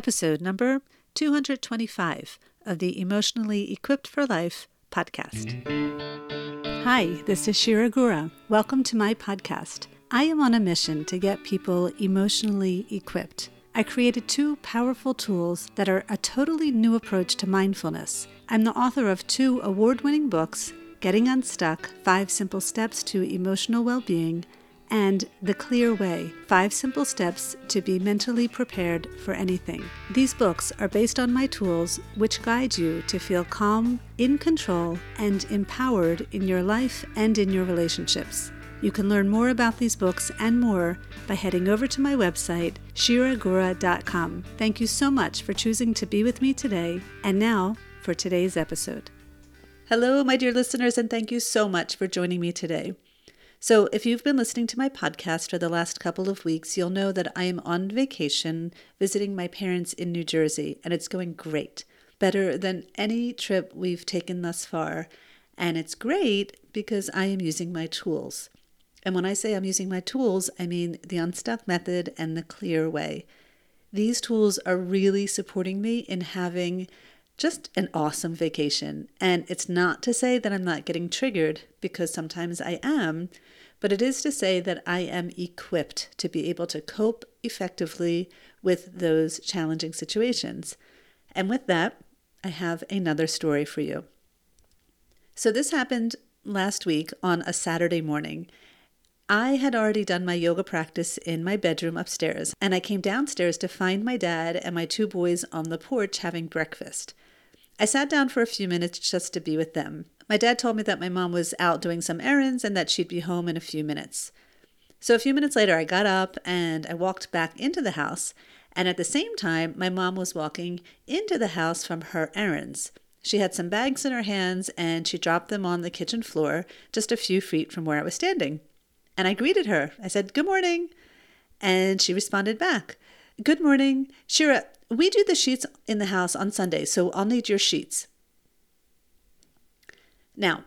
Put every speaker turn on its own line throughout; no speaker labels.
episode number 225 of the Emotionally Equipped for Life podcast. Hi, this is Shira Gura. Welcome to my podcast. I am on a mission to get people emotionally equipped. I created two powerful tools that are a totally new approach to mindfulness. I'm the author of two award winning books Getting Unstuck Five Simple Steps to Emotional Well Being and The Clear Way Five Simple Steps to Be Mentally Prepared for Anything. These books are based on my tools, which guide you to feel calm, in control, and empowered in your life and in your relationships. You can learn more about these books and more by heading over to my website, shiragura.com. Thank you so much for choosing to be with me today. And now for today's episode. Hello, my dear listeners, and thank you so much for joining me today. So, if you've been listening to my podcast for the last couple of weeks, you'll know that I am on vacation visiting my parents in New Jersey, and it's going great. Better than any trip we've taken thus far. And it's great because I am using my tools. And when I say I'm using my tools, I mean the unstuck method and the clear way. These tools are really supporting me in having just an awesome vacation. And it's not to say that I'm not getting triggered, because sometimes I am, but it is to say that I am equipped to be able to cope effectively with those challenging situations. And with that, I have another story for you. So, this happened last week on a Saturday morning. I had already done my yoga practice in my bedroom upstairs, and I came downstairs to find my dad and my two boys on the porch having breakfast. I sat down for a few minutes just to be with them. My dad told me that my mom was out doing some errands and that she'd be home in a few minutes. So a few minutes later, I got up and I walked back into the house. And at the same time, my mom was walking into the house from her errands. She had some bags in her hands and she dropped them on the kitchen floor just a few feet from where I was standing. And I greeted her. I said, Good morning. And she responded back, Good morning. Shira, we do the sheets in the house on Sunday, so I'll need your sheets. Now,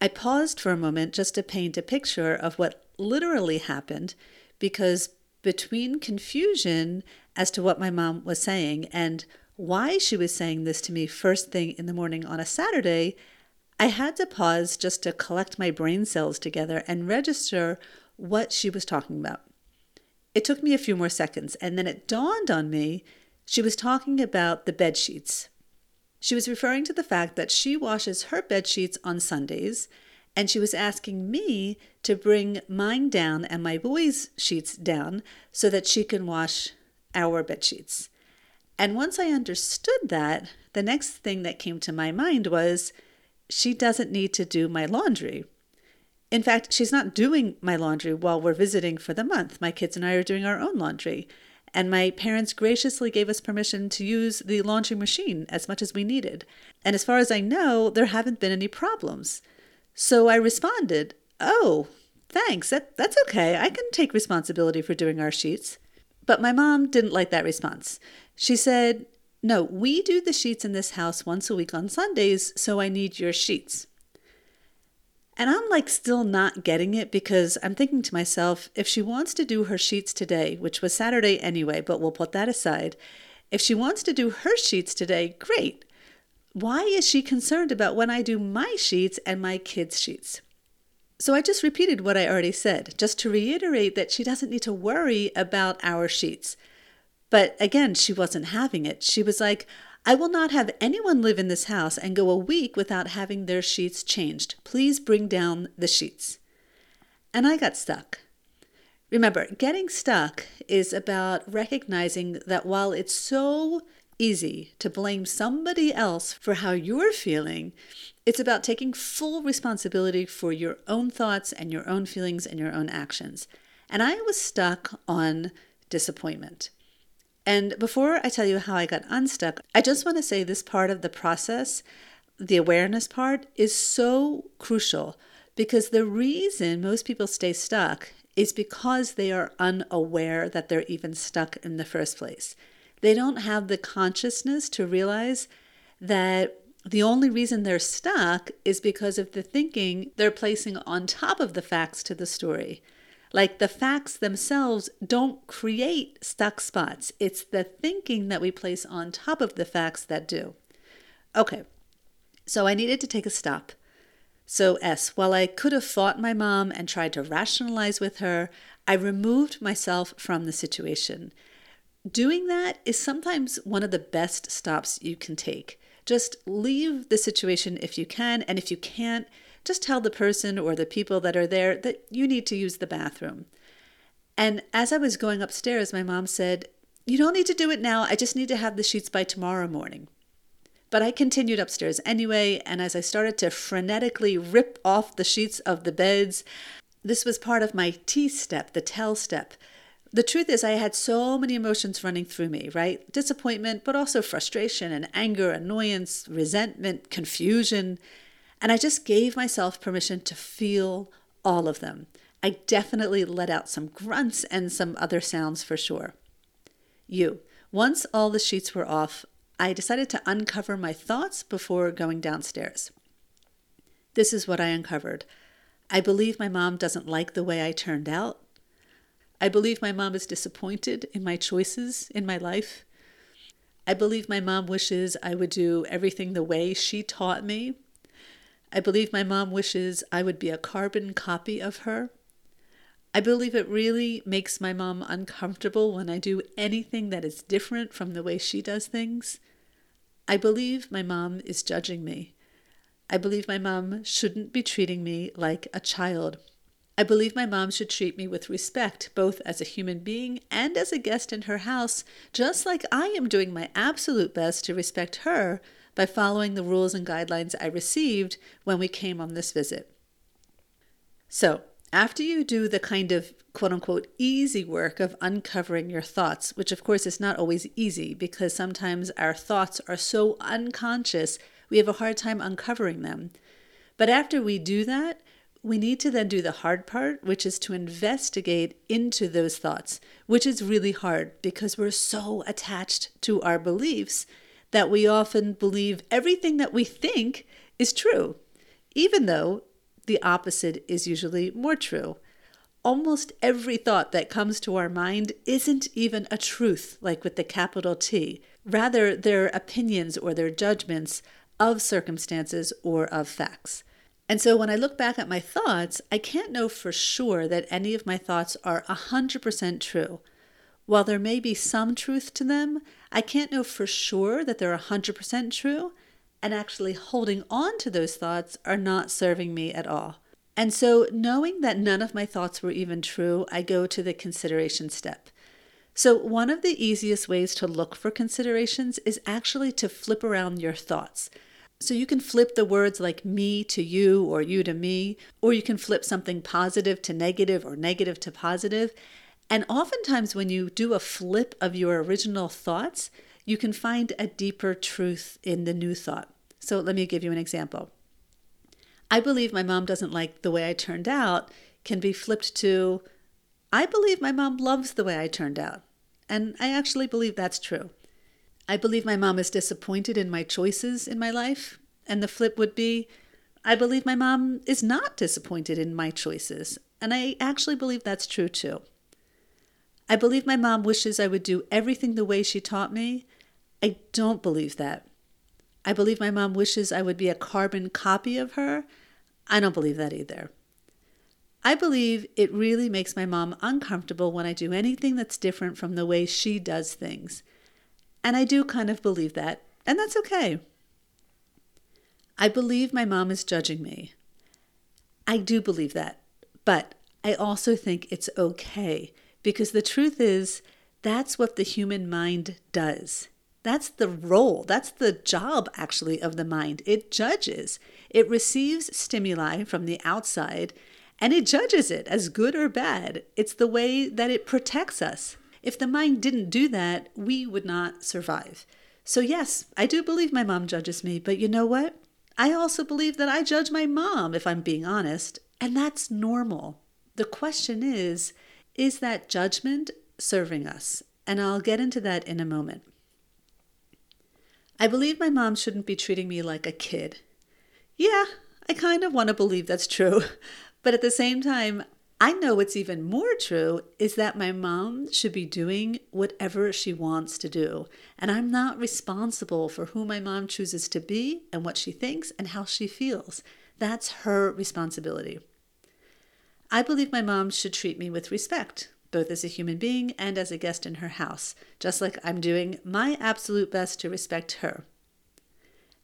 I paused for a moment just to paint a picture of what literally happened because between confusion as to what my mom was saying and why she was saying this to me first thing in the morning on a Saturday, I had to pause just to collect my brain cells together and register what she was talking about. It took me a few more seconds, and then it dawned on me she was talking about the bed sheets. She was referring to the fact that she washes her bed sheets on Sundays, and she was asking me to bring mine down and my boys' sheets down so that she can wash our bed sheets. And once I understood that, the next thing that came to my mind was she doesn't need to do my laundry. In fact, she's not doing my laundry while we're visiting for the month. My kids and I are doing our own laundry and my parents graciously gave us permission to use the laundry machine as much as we needed. And as far as I know, there haven't been any problems. So I responded, Oh, thanks, that, that's okay. I can take responsibility for doing our sheets. But my mom didn't like that response. She said, No, we do the sheets in this house once a week on Sundays, so I need your sheets. And I'm like still not getting it because I'm thinking to myself, if she wants to do her sheets today, which was Saturday anyway, but we'll put that aside, if she wants to do her sheets today, great. Why is she concerned about when I do my sheets and my kids' sheets? So I just repeated what I already said, just to reiterate that she doesn't need to worry about our sheets. But again, she wasn't having it. She was like, I will not have anyone live in this house and go a week without having their sheets changed. Please bring down the sheets. And I got stuck. Remember, getting stuck is about recognizing that while it's so easy to blame somebody else for how you're feeling, it's about taking full responsibility for your own thoughts and your own feelings and your own actions. And I was stuck on disappointment. And before I tell you how I got unstuck, I just want to say this part of the process, the awareness part, is so crucial because the reason most people stay stuck is because they are unaware that they're even stuck in the first place. They don't have the consciousness to realize that the only reason they're stuck is because of the thinking they're placing on top of the facts to the story. Like the facts themselves don't create stuck spots, it's the thinking that we place on top of the facts that do. Okay, so I needed to take a stop. So, S, while I could have fought my mom and tried to rationalize with her, I removed myself from the situation. Doing that is sometimes one of the best stops you can take. Just leave the situation if you can, and if you can't, just tell the person or the people that are there that you need to use the bathroom. And as I was going upstairs, my mom said, You don't need to do it now. I just need to have the sheets by tomorrow morning. But I continued upstairs anyway, and as I started to frenetically rip off the sheets of the beds, this was part of my T step, the tell step. The truth is, I had so many emotions running through me, right? Disappointment, but also frustration and anger, annoyance, resentment, confusion. And I just gave myself permission to feel all of them. I definitely let out some grunts and some other sounds for sure. You. Once all the sheets were off, I decided to uncover my thoughts before going downstairs. This is what I uncovered. I believe my mom doesn't like the way I turned out. I believe my mom is disappointed in my choices in my life. I believe my mom wishes I would do everything the way she taught me I believe my mom wishes I would be a carbon copy of her. I believe it really makes my mom uncomfortable when I do anything that is different from the way she does things. I believe my mom is judging me. I believe my mom shouldn't be treating me like a child. I believe my mom should treat me with respect, both as a human being and as a guest in her house, just like I am doing my absolute best to respect her by following the rules and guidelines I received when we came on this visit. So, after you do the kind of quote unquote easy work of uncovering your thoughts, which of course is not always easy because sometimes our thoughts are so unconscious we have a hard time uncovering them. But after we do that, we need to then do the hard part, which is to investigate into those thoughts, which is really hard because we're so attached to our beliefs that we often believe everything that we think is true, even though the opposite is usually more true. Almost every thought that comes to our mind isn't even a truth, like with the capital T. Rather, they're opinions or their judgments of circumstances or of facts. And so when I look back at my thoughts, I can't know for sure that any of my thoughts are 100% true. While there may be some truth to them, I can't know for sure that they're 100% true, and actually holding on to those thoughts are not serving me at all. And so, knowing that none of my thoughts were even true, I go to the consideration step. So, one of the easiest ways to look for considerations is actually to flip around your thoughts. So, you can flip the words like me to you or you to me, or you can flip something positive to negative or negative to positive, and oftentimes, when you do a flip of your original thoughts, you can find a deeper truth in the new thought. So, let me give you an example. I believe my mom doesn't like the way I turned out, can be flipped to, I believe my mom loves the way I turned out. And I actually believe that's true. I believe my mom is disappointed in my choices in my life. And the flip would be, I believe my mom is not disappointed in my choices. And I actually believe that's true too. I believe my mom wishes I would do everything the way she taught me. I don't believe that. I believe my mom wishes I would be a carbon copy of her. I don't believe that either. I believe it really makes my mom uncomfortable when I do anything that's different from the way she does things. And I do kind of believe that, and that's okay. I believe my mom is judging me. I do believe that, but I also think it's okay because the truth is, that's what the human mind does. That's the role, that's the job actually of the mind. It judges, it receives stimuli from the outside and it judges it as good or bad. It's the way that it protects us. If the mind didn't do that, we would not survive. So, yes, I do believe my mom judges me, but you know what? I also believe that I judge my mom, if I'm being honest, and that's normal. The question is, is that judgment serving us? And I'll get into that in a moment. I believe my mom shouldn't be treating me like a kid. Yeah, I kind of want to believe that's true. But at the same time, I know what's even more true is that my mom should be doing whatever she wants to do. And I'm not responsible for who my mom chooses to be and what she thinks and how she feels. That's her responsibility. I believe my mom should treat me with respect, both as a human being and as a guest in her house, just like I'm doing my absolute best to respect her.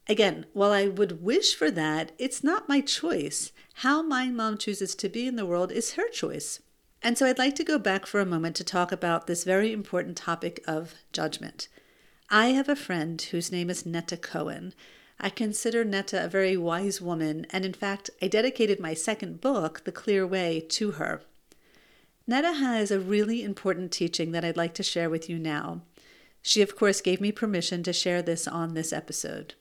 Again, while I would wish for that, it's not my choice. How my mom chooses to be in the world is her choice. And so I'd like to go back for a moment to talk about this very important topic of judgment. I have a friend whose name is Netta Cohen. I consider Netta a very wise woman, and in fact, I dedicated my second book, The Clear Way, to her. Netta has a really important teaching that I'd like to share with you now. She, of course, gave me permission to share this on this episode.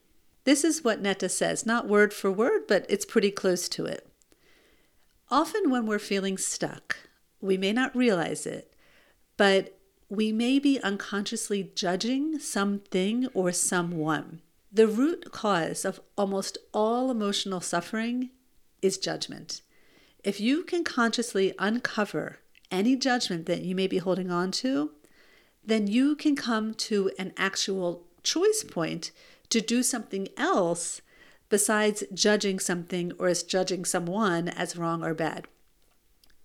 This is what Netta says, not word for word, but it's pretty close to it. Often, when we're feeling stuck, we may not realize it, but we may be unconsciously judging something or someone. The root cause of almost all emotional suffering is judgment. If you can consciously uncover any judgment that you may be holding on to, then you can come to an actual choice point to do something else besides judging something or as judging someone as wrong or bad.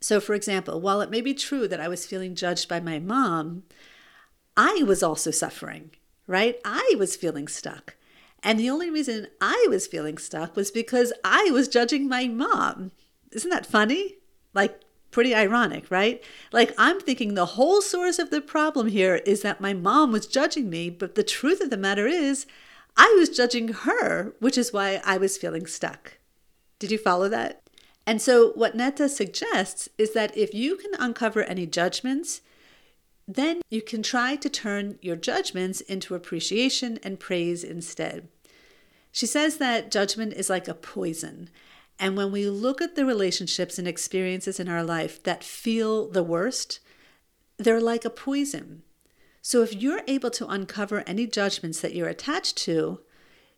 So, for example, while it may be true that I was feeling judged by my mom, I was also suffering, right? I was feeling stuck. And the only reason I was feeling stuck was because I was judging my mom. Isn't that funny? Like, pretty ironic, right? Like, I'm thinking the whole source of the problem here is that my mom was judging me, but the truth of the matter is, I was judging her, which is why I was feeling stuck. Did you follow that? And so, what Netta suggests is that if you can uncover any judgments, then you can try to turn your judgments into appreciation and praise instead. She says that judgment is like a poison. And when we look at the relationships and experiences in our life that feel the worst, they're like a poison. So if you're able to uncover any judgments that you're attached to,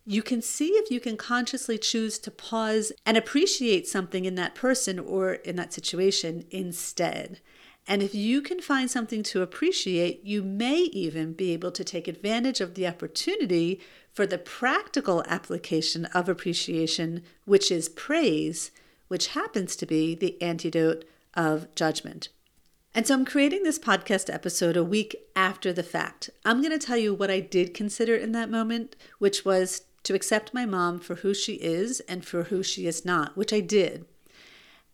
you can see if you can consciously choose to pause and appreciate something in that person or in that situation instead. And if you can find something to appreciate, you may even be able to take advantage of the opportunity for the practical application of appreciation, which is praise, which happens to be the antidote of judgment. And so I'm creating this podcast episode a week after the fact. I'm going to tell you what I did consider in that moment, which was to accept my mom for who she is and for who she is not, which I did.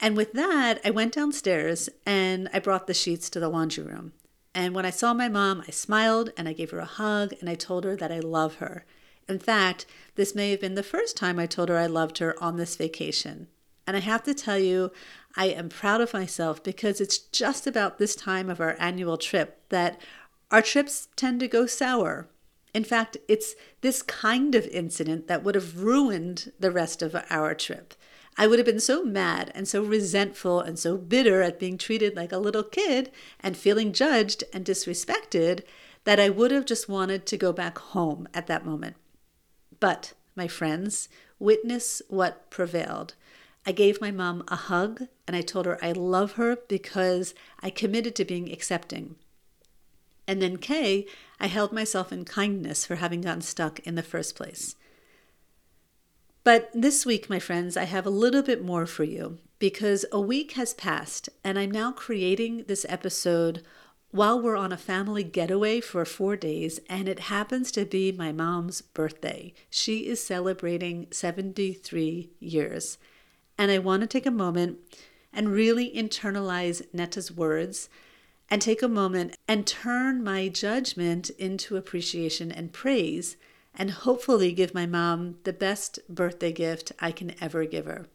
And with that, I went downstairs and I brought the sheets to the laundry room. And when I saw my mom, I smiled and I gave her a hug and I told her that I love her. In fact, this may have been the first time I told her I loved her on this vacation. And I have to tell you, I am proud of myself because it's just about this time of our annual trip that our trips tend to go sour. In fact, it's this kind of incident that would have ruined the rest of our trip. I would have been so mad and so resentful and so bitter at being treated like a little kid and feeling judged and disrespected that I would have just wanted to go back home at that moment. But, my friends, witness what prevailed. I gave my mom a hug and I told her I love her because I committed to being accepting. And then Kay, I held myself in kindness for having gotten stuck in the first place. But this week, my friends, I have a little bit more for you because a week has passed and I'm now creating this episode while we're on a family getaway for four days, and it happens to be my mom's birthday. She is celebrating 73 years. And I want to take a moment and really internalize Netta's words and take a moment and turn my judgment into appreciation and praise and hopefully give my mom the best birthday gift I can ever give her.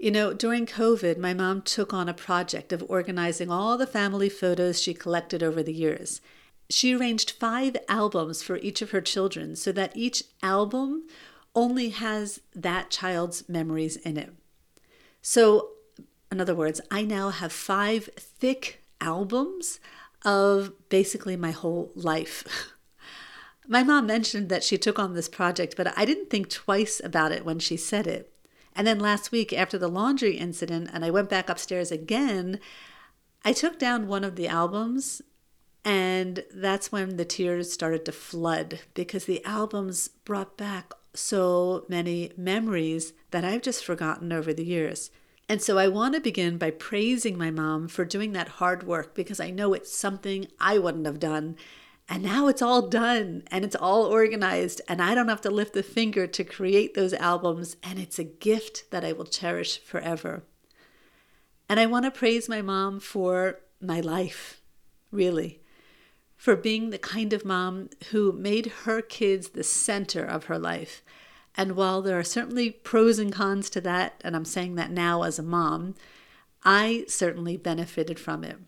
You know, during COVID, my mom took on a project of organizing all the family photos she collected over the years. She arranged five albums for each of her children so that each album only has that child's memories in it. So, in other words, I now have five thick albums of basically my whole life. my mom mentioned that she took on this project, but I didn't think twice about it when she said it. And then last week, after the laundry incident, and I went back upstairs again, I took down one of the albums, and that's when the tears started to flood because the albums brought back so many memories that I've just forgotten over the years. And so I want to begin by praising my mom for doing that hard work because I know it's something I wouldn't have done. And now it's all done and it's all organized, and I don't have to lift a finger to create those albums. And it's a gift that I will cherish forever. And I want to praise my mom for my life, really, for being the kind of mom who made her kids the center of her life. And while there are certainly pros and cons to that, and I'm saying that now as a mom, I certainly benefited from it.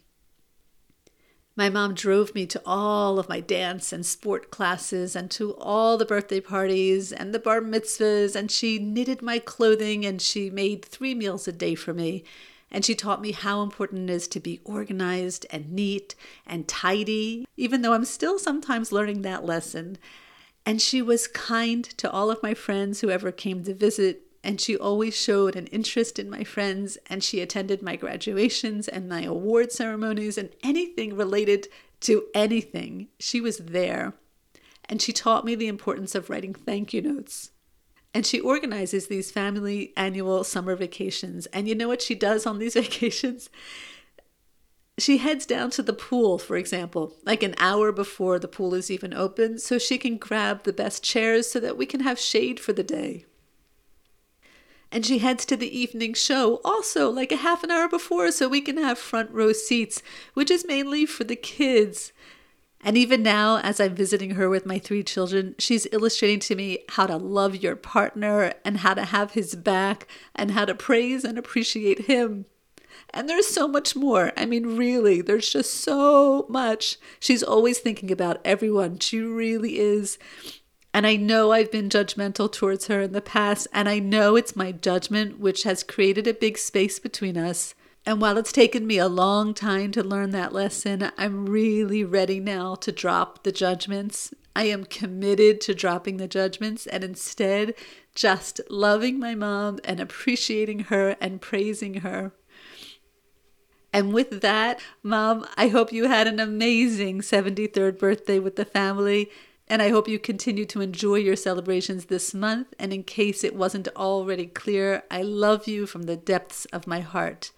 My mom drove me to all of my dance and sport classes and to all the birthday parties and the bar mitzvahs, and she knitted my clothing and she made three meals a day for me. And she taught me how important it is to be organized and neat and tidy, even though I'm still sometimes learning that lesson. And she was kind to all of my friends who ever came to visit. And she always showed an interest in my friends. And she attended my graduations and my award ceremonies and anything related to anything. She was there. And she taught me the importance of writing thank you notes. And she organizes these family annual summer vacations. And you know what she does on these vacations? She heads down to the pool, for example, like an hour before the pool is even open, so she can grab the best chairs so that we can have shade for the day. And she heads to the evening show also like a half an hour before so we can have front row seats, which is mainly for the kids. And even now, as I'm visiting her with my three children, she's illustrating to me how to love your partner and how to have his back and how to praise and appreciate him. And there's so much more. I mean, really, there's just so much. She's always thinking about everyone. She really is. And I know I've been judgmental towards her in the past, and I know it's my judgment which has created a big space between us. And while it's taken me a long time to learn that lesson, I'm really ready now to drop the judgments. I am committed to dropping the judgments and instead just loving my mom and appreciating her and praising her. And with that, Mom, I hope you had an amazing 73rd birthday with the family. And I hope you continue to enjoy your celebrations this month. And in case it wasn't already clear, I love you from the depths of my heart.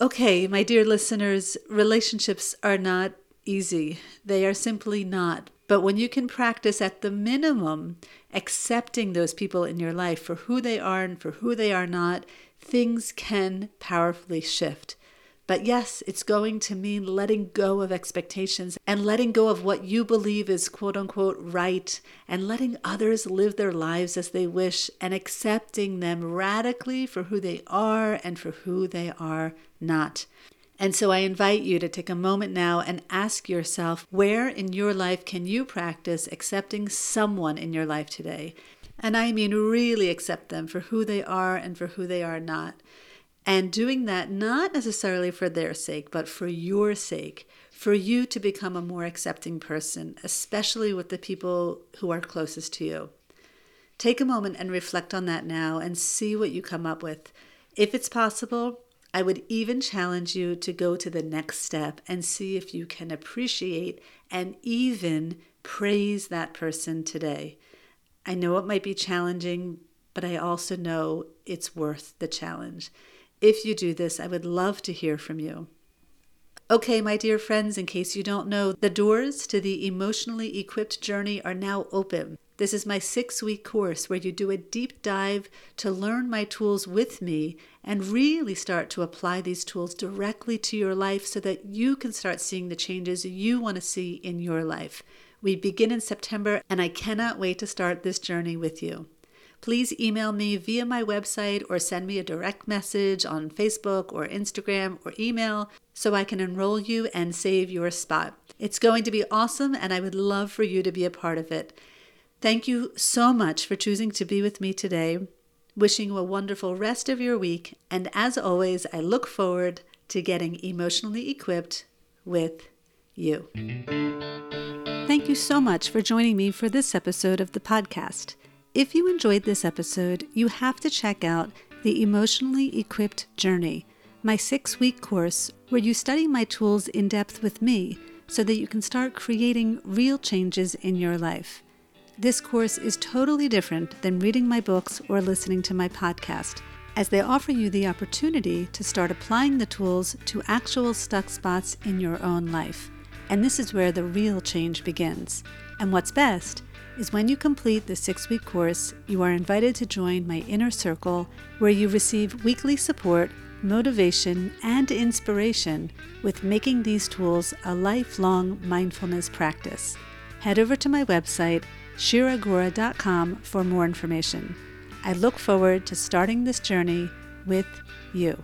Okay, my dear listeners, relationships are not easy. They are simply not. But when you can practice at the minimum accepting those people in your life for who they are and for who they are not, things can powerfully shift. But yes, it's going to mean letting go of expectations and letting go of what you believe is quote unquote right and letting others live their lives as they wish and accepting them radically for who they are and for who they are not. And so I invite you to take a moment now and ask yourself where in your life can you practice accepting someone in your life today? And I mean really accept them for who they are and for who they are not. And doing that not necessarily for their sake, but for your sake, for you to become a more accepting person, especially with the people who are closest to you. Take a moment and reflect on that now and see what you come up with. If it's possible, I would even challenge you to go to the next step and see if you can appreciate and even praise that person today. I know it might be challenging, but I also know it's worth the challenge. If you do this, I would love to hear from you. Okay, my dear friends, in case you don't know, the doors to the emotionally equipped journey are now open. This is my six week course where you do a deep dive to learn my tools with me and really start to apply these tools directly to your life so that you can start seeing the changes you want to see in your life. We begin in September, and I cannot wait to start this journey with you. Please email me via my website or send me a direct message on Facebook or Instagram or email so I can enroll you and save your spot. It's going to be awesome, and I would love for you to be a part of it. Thank you so much for choosing to be with me today. Wishing you a wonderful rest of your week, and as always, I look forward to getting emotionally equipped with you. Thank you so much for joining me for this episode of the podcast. If you enjoyed this episode, you have to check out the Emotionally Equipped Journey, my six week course where you study my tools in depth with me so that you can start creating real changes in your life. This course is totally different than reading my books or listening to my podcast, as they offer you the opportunity to start applying the tools to actual stuck spots in your own life. And this is where the real change begins. And what's best is when you complete the six week course, you are invited to join my inner circle where you receive weekly support, motivation, and inspiration with making these tools a lifelong mindfulness practice. Head over to my website shiragura.com for more information. I look forward to starting this journey with you.